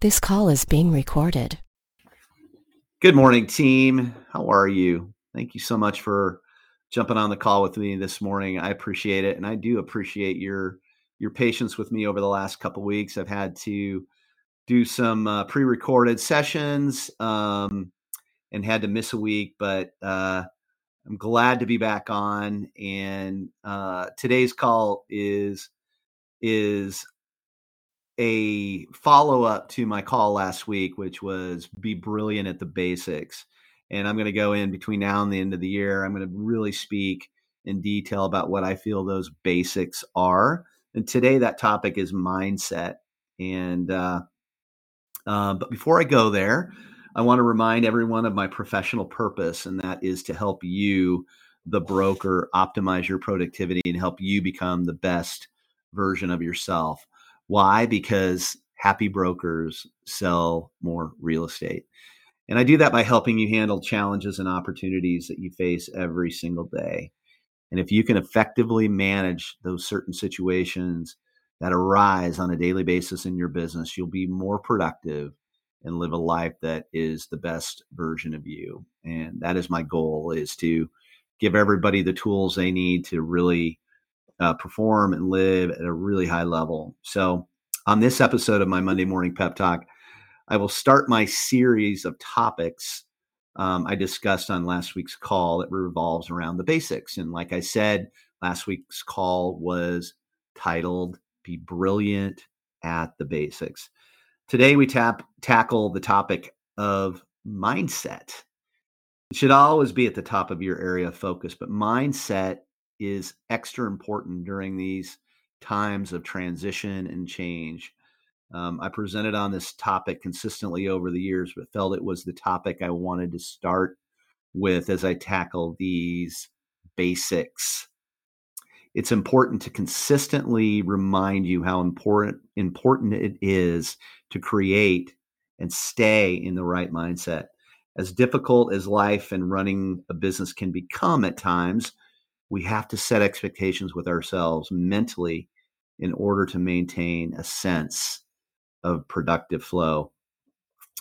This call is being recorded. Good morning, team. How are you? Thank you so much for jumping on the call with me this morning. I appreciate it, and I do appreciate your your patience with me over the last couple weeks. I've had to do some uh, pre-recorded sessions um, and had to miss a week, but uh, I'm glad to be back on. And uh, today's call is is a follow up to my call last week, which was be brilliant at the basics. And I'm going to go in between now and the end of the year. I'm going to really speak in detail about what I feel those basics are. And today, that topic is mindset. And uh, uh, but before I go there, I want to remind everyone of my professional purpose, and that is to help you, the broker, optimize your productivity and help you become the best version of yourself. Why? Because happy brokers sell more real estate. And I do that by helping you handle challenges and opportunities that you face every single day. And if you can effectively manage those certain situations that arise on a daily basis in your business, you'll be more productive and live a life that is the best version of you. And that is my goal is to give everybody the tools they need to really uh, perform and live at a really high level. So, on this episode of my Monday Morning Pep Talk, I will start my series of topics um, I discussed on last week's call that revolves around the basics. And like I said, last week's call was titled Be Brilliant at the Basics. Today, we tap, tackle the topic of mindset. It should always be at the top of your area of focus, but mindset is extra important during these times of transition and change. Um, I presented on this topic consistently over the years, but felt it was the topic I wanted to start with as I tackle these basics. It's important to consistently remind you how important important it is to create and stay in the right mindset. As difficult as life and running a business can become at times, we have to set expectations with ourselves mentally in order to maintain a sense of productive flow.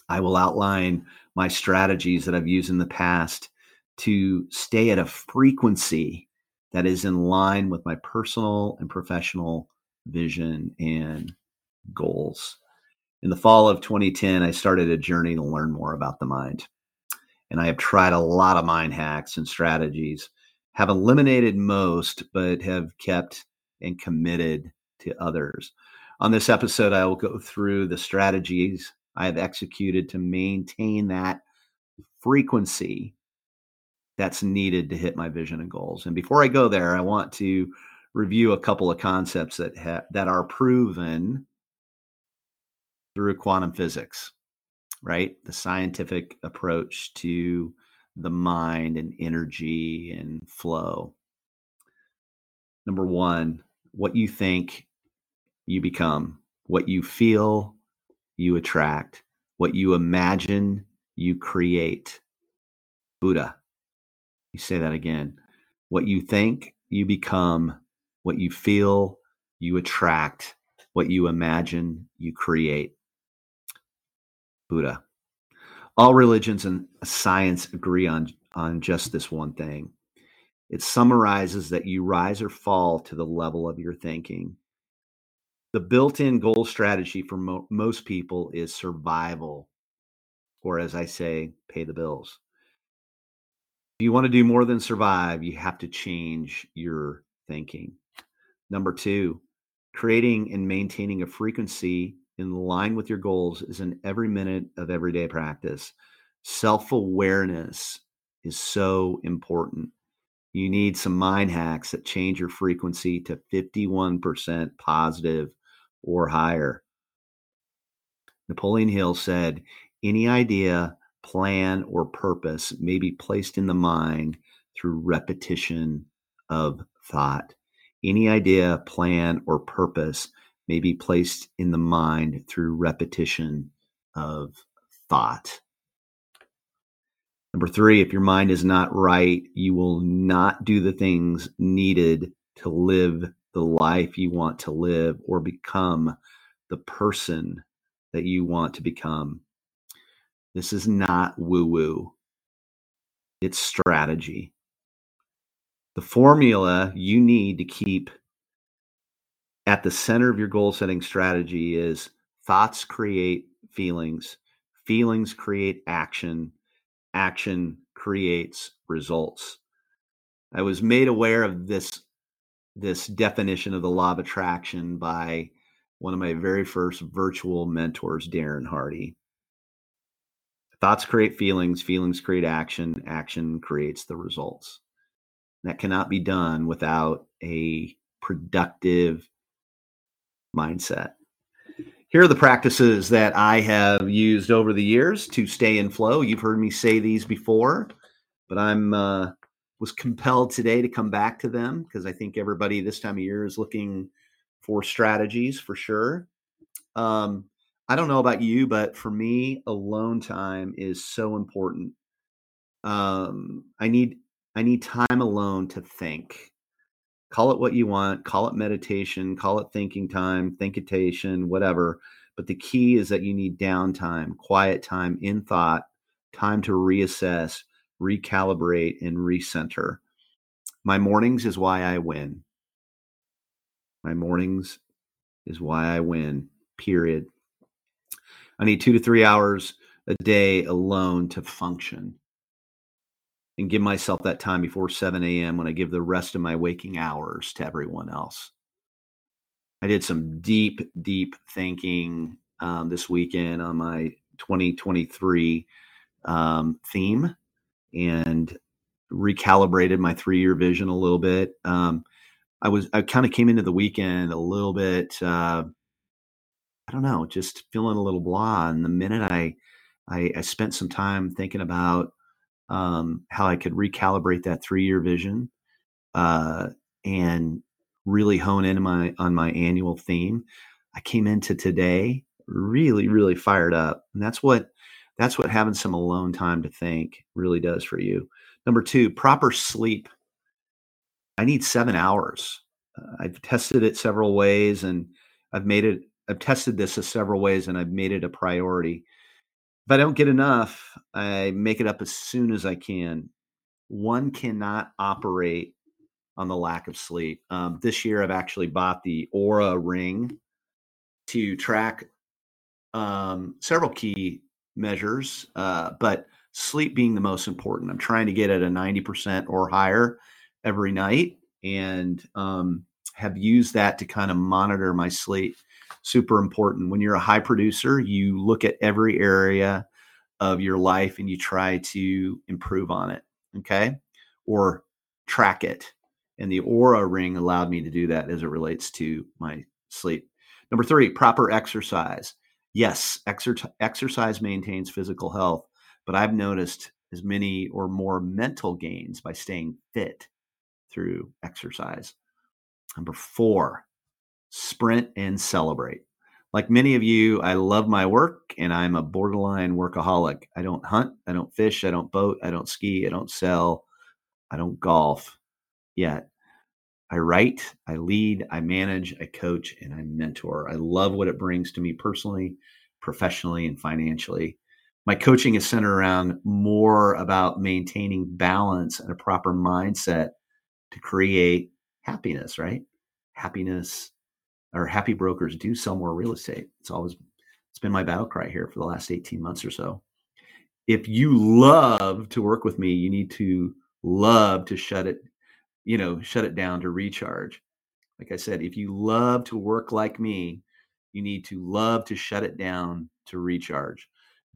I will outline my strategies that I've used in the past to stay at a frequency that is in line with my personal and professional vision and goals. In the fall of 2010, I started a journey to learn more about the mind. And I have tried a lot of mind hacks and strategies have eliminated most, but have kept and committed to others. On this episode, I will go through the strategies I have executed to maintain that frequency that's needed to hit my vision and goals. And before I go there, I want to review a couple of concepts that ha- that are proven through quantum physics, right? The scientific approach to the mind and energy and flow. Number one, what you think, you become. What you feel, you attract. What you imagine, you create. Buddha. You say that again. What you think, you become. What you feel, you attract. What you imagine, you create. Buddha all religions and science agree on on just this one thing. It summarizes that you rise or fall to the level of your thinking. The built-in goal strategy for mo- most people is survival or as i say pay the bills. If you want to do more than survive you have to change your thinking. Number two creating and maintaining a frequency in line with your goals is in every minute of everyday practice. Self awareness is so important. You need some mind hacks that change your frequency to 51% positive or higher. Napoleon Hill said, Any idea, plan, or purpose may be placed in the mind through repetition of thought. Any idea, plan, or purpose may be placed in the mind through repetition of thought. Number three, if your mind is not right, you will not do the things needed to live the life you want to live or become the person that you want to become. This is not woo woo, it's strategy. The formula you need to keep at the center of your goal setting strategy is thoughts create feelings, feelings create action, action creates results. I was made aware of this this definition of the law of attraction by one of my very first virtual mentors, Darren Hardy. Thoughts create feelings, feelings create action, action creates the results. That cannot be done without a productive mindset. Here are the practices that I have used over the years to stay in flow. You've heard me say these before, but I'm uh, was compelled today to come back to them because I think everybody this time of year is looking for strategies for sure. Um, I don't know about you, but for me, alone time is so important. Um, I need I need time alone to think. Call it what you want, call it meditation, call it thinking time, thinkitation, whatever. But the key is that you need downtime, quiet time in thought, time to reassess, recalibrate, and recenter. My mornings is why I win. My mornings is why I win, period. I need two to three hours a day alone to function and give myself that time before 7 a.m. when I give the rest of my waking hours to everyone else. I did some deep, deep thinking um, this weekend on my 2023 um, theme and recalibrated my three year vision a little bit. Um, I was I kind of came into the weekend a little bit uh, I don't know, just feeling a little blah. And the minute I I, I spent some time thinking about um, how I could recalibrate that three year vision uh, and really hone in my on my annual theme. I came into today really really fired up, and that's what that's what having some alone time to think really does for you. Number two, proper sleep. I need seven hours. Uh, I've tested it several ways, and I've made it. I've tested this a several ways, and I've made it a priority if I don't get enough, I make it up as soon as I can. One cannot operate on the lack of sleep. Um, this year, I've actually bought the Oura Ring to track um, several key measures, uh, but sleep being the most important. I'm trying to get at a 90% or higher every night and um, have used that to kind of monitor my sleep super important. When you're a high producer, you look at every area of your life and you try to improve on it, okay? Or track it. And the Oura ring allowed me to do that as it relates to my sleep. Number three, proper exercise. Yes, exer- exercise maintains physical health, but I've noticed as many or more mental gains by staying fit through exercise. Number four, sprint and celebrate. Like many of you, I love my work and I'm a borderline workaholic. I don't hunt, I don't fish, I don't boat, I don't ski, I don't sell, I don't golf yet. I write, I lead, I manage, I coach, and I mentor. I love what it brings to me personally, professionally, and financially. My coaching is centered around more about maintaining balance and a proper mindset to create happiness, right? Happiness or happy brokers do sell more real estate. It's always it's been my battle cry here for the last 18 months or so. If you love to work with me, you need to love to shut it, you know, shut it down to recharge. Like I said, if you love to work like me, you need to love to shut it down to recharge.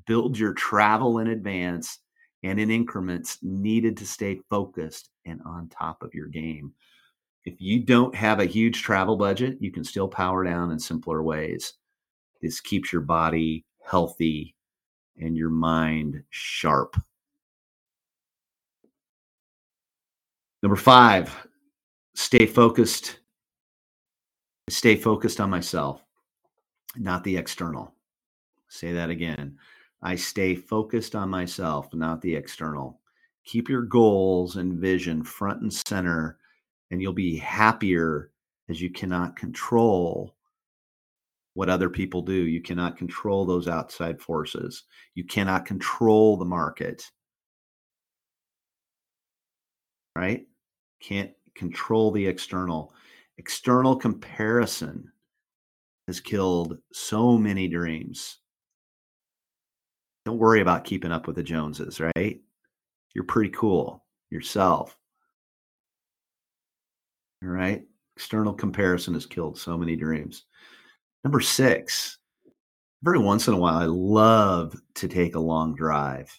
Build your travel in advance and in increments needed to stay focused and on top of your game if you don't have a huge travel budget, you can still power down in simpler ways. This keeps your body healthy and your mind sharp. Number five, stay focused. Stay focused on myself, not the external. Say that again. I stay focused on myself, not the external. Keep your goals and vision front and center and you'll be happier as you cannot control what other people do. You cannot control those outside forces. You cannot control the market. Right? Can't control the external. External comparison has killed so many dreams. Don't worry about keeping up with the Joneses, right? You're pretty cool yourself. All right. External comparison has killed so many dreams. Number six, every once in a while, I love to take a long drive.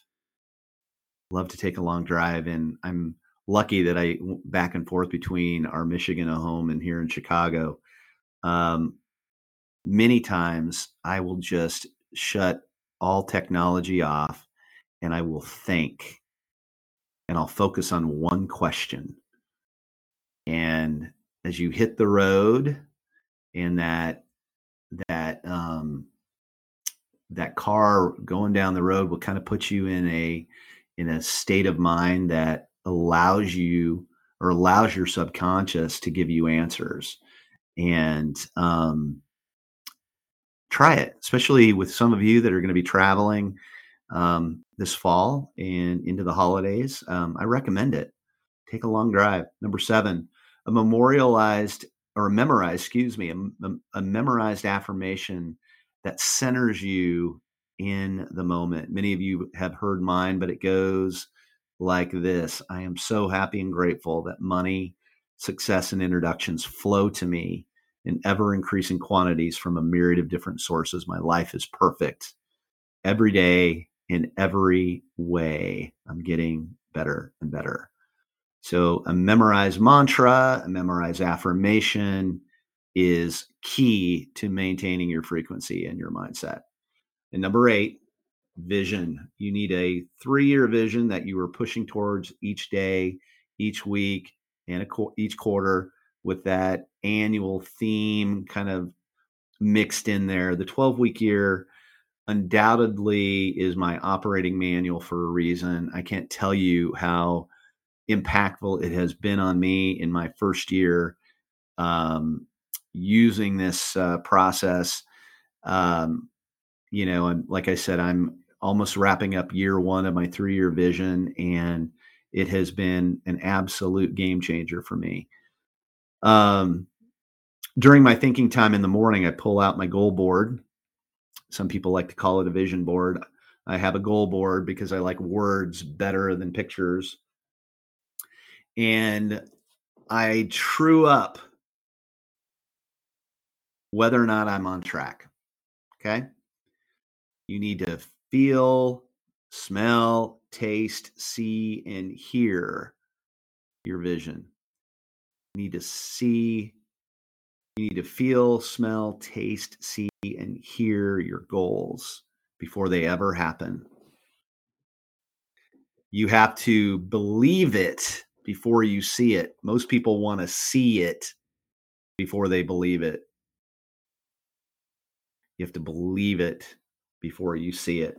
Love to take a long drive. And I'm lucky that I back and forth between our Michigan home and here in Chicago. Um, many times I will just shut all technology off and I will think and I'll focus on one question. And as you hit the road and that that um, that car going down the road will kind of put you in a in a state of mind that allows you or allows your subconscious to give you answers. And um, try it especially with some of you that are going to be traveling um, this fall and into the holidays um, i recommend it take a long drive number seven a memorialized or a memorized, excuse me, a, a, memorized affirmation that centers you in the moment. Many of you have heard mine, but it goes like this I am so happy and grateful that money, success, and introductions flow to me in ever increasing quantities from a myriad of different sources. My life is perfect every day in every way. I'm getting better and better. So a memorized mantra, a memorized affirmation is key to maintaining your frequency and your mindset. And number eight, vision. You need a three year vision that you are pushing towards each day, each week, and each quarter with that annual theme kind of mixed in there. The 12 week year undoubtedly is my operating manual for a reason. I can't tell you how impactful it has been on me in my first year um, using this uh, process. Um, you know, and like I said, I'm almost wrapping up year one of my three year vision, and it has been an absolute game changer for me. Um, during my thinking time in the morning, I pull out my goal board. Some people like to call it a vision board. I have a goal board because I like words better than pictures and I true up whether or not I'm on track. Okay. You need to feel, smell, taste, see, and hear your vision. You need to see, you need to feel, smell, taste, see, and hear your goals before they ever happen. You have to believe it before you see it. Most people want to see it before they believe it. You have to believe it before you see it.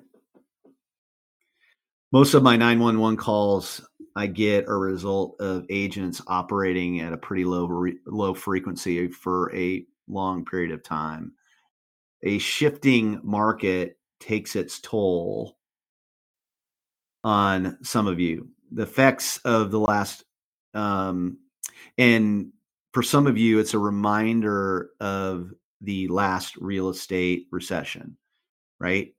Most of my 911 calls I get a result of agents operating at a pretty low low frequency for a long period of time. A shifting market takes its toll on some of you the effects of the last um, and for some of you it's a reminder of the last real estate recession right?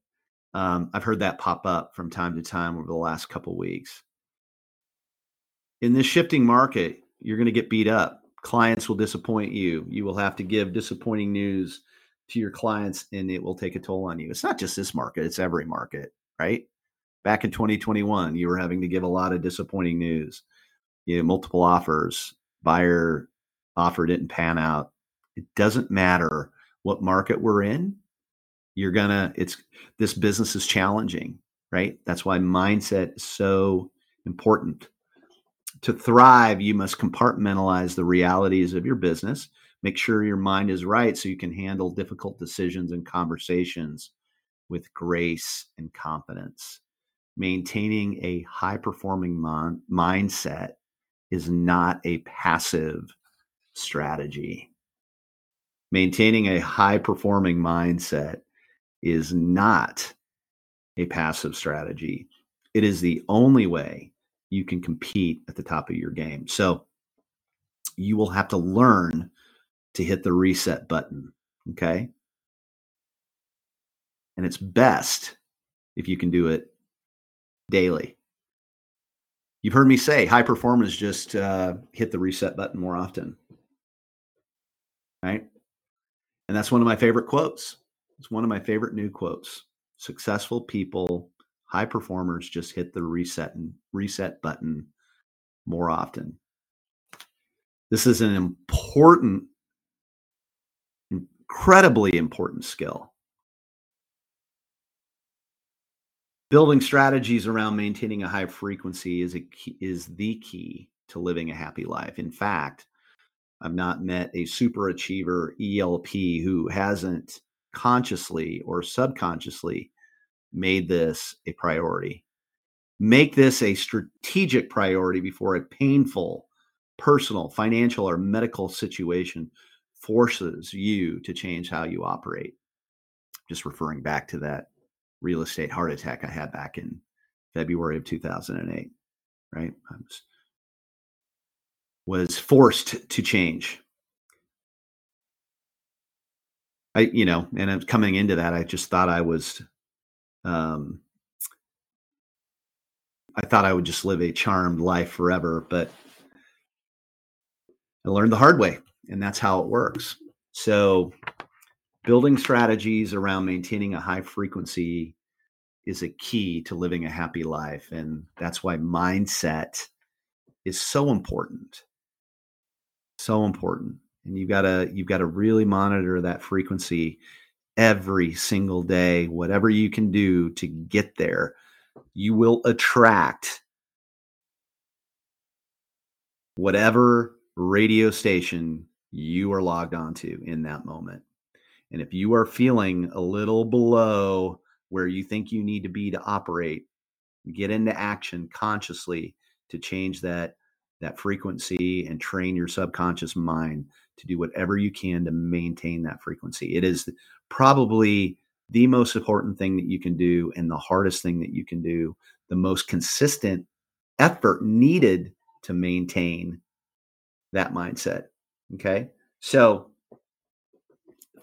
Um, i've heard that pop up from time to time over the last couple weeks. In this shifting market you're going to get beat up. Clients will disappoint you. You will have to give disappointing news to your clients and it will take a toll on you. It's not just this market it's every market right back in 2021, you were having to give a lot of disappointing news. You know, multiple offers, buyer offer didn't pan out. It doesn't matter what market we're in. You're gonna. It's this business is challenging, right? That's why mindset is so important. To thrive, you must compartmentalize the realities of your business. Make sure your mind is right so you can handle difficult decisions and conversations with grace and confidence maintaining a high performing mon- mindset is not a passive strategy. Maintaining a high performing mindset is not a passive strategy. It is the only way you can compete at the top of your game. So you will have to learn to hit the reset button. Okay. And it's best if you can do it daily. You've heard me say high performers just uh, hit the reset button more often. Right. And that's one of my favorite quotes. It's one of my favorite new quotes. Successful people, high performers just hit the reset and reset button more often. This is an important, incredibly important skill. Building strategies around maintaining a high frequency is a key, is the key to living a happy life. In fact, I've not met a super achiever ELP who hasn't consciously or subconsciously made this a priority. Make this a strategic priority before a painful personal, financial, or medical situation forces you to change how you operate. Just referring back to that real estate heart attack I had back in February of 2008, right? I was, was forced to change. I, you know, and coming into that, I just thought I was, um, I thought I would just live a charmed life forever, but I learned the hard way, and that's how it works. So, building strategies around maintaining a high frequency is a key to living a happy life. And that's why mindset is so important. So important. And you've got to you've got to really monitor that frequency every single day, whatever you can do to get there. You will attract whatever radio station you are logged onto in that moment. And if you are feeling a little below where you think you need to be to operate, get into action consciously to change that that frequency and train your subconscious mind to do whatever you can to maintain that frequency. It is probably the most important thing that you can do and the hardest thing that you can do, the most consistent effort needed to maintain that mindset. Okay. So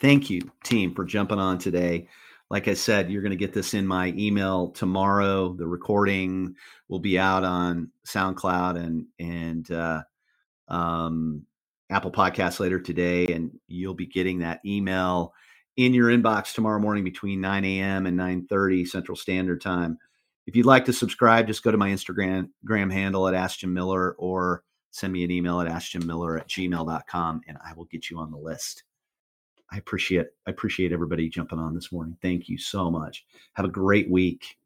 thank you, team, for jumping on today. Like I said, you're going to get this in my email tomorrow. The recording will be out on SoundCloud and and uh, um, Apple Podcasts later today, and you'll be getting that email in your inbox tomorrow morning between 9 a.m. and 9:30 Central Standard Time. If you'd like to subscribe, just go to my Instagram handle at Ashton Miller or send me an email at askjimmiller at gmail.com and I will get you on the list. I appreciate I appreciate everybody jumping on this morning. Thank you so much. Have a great week.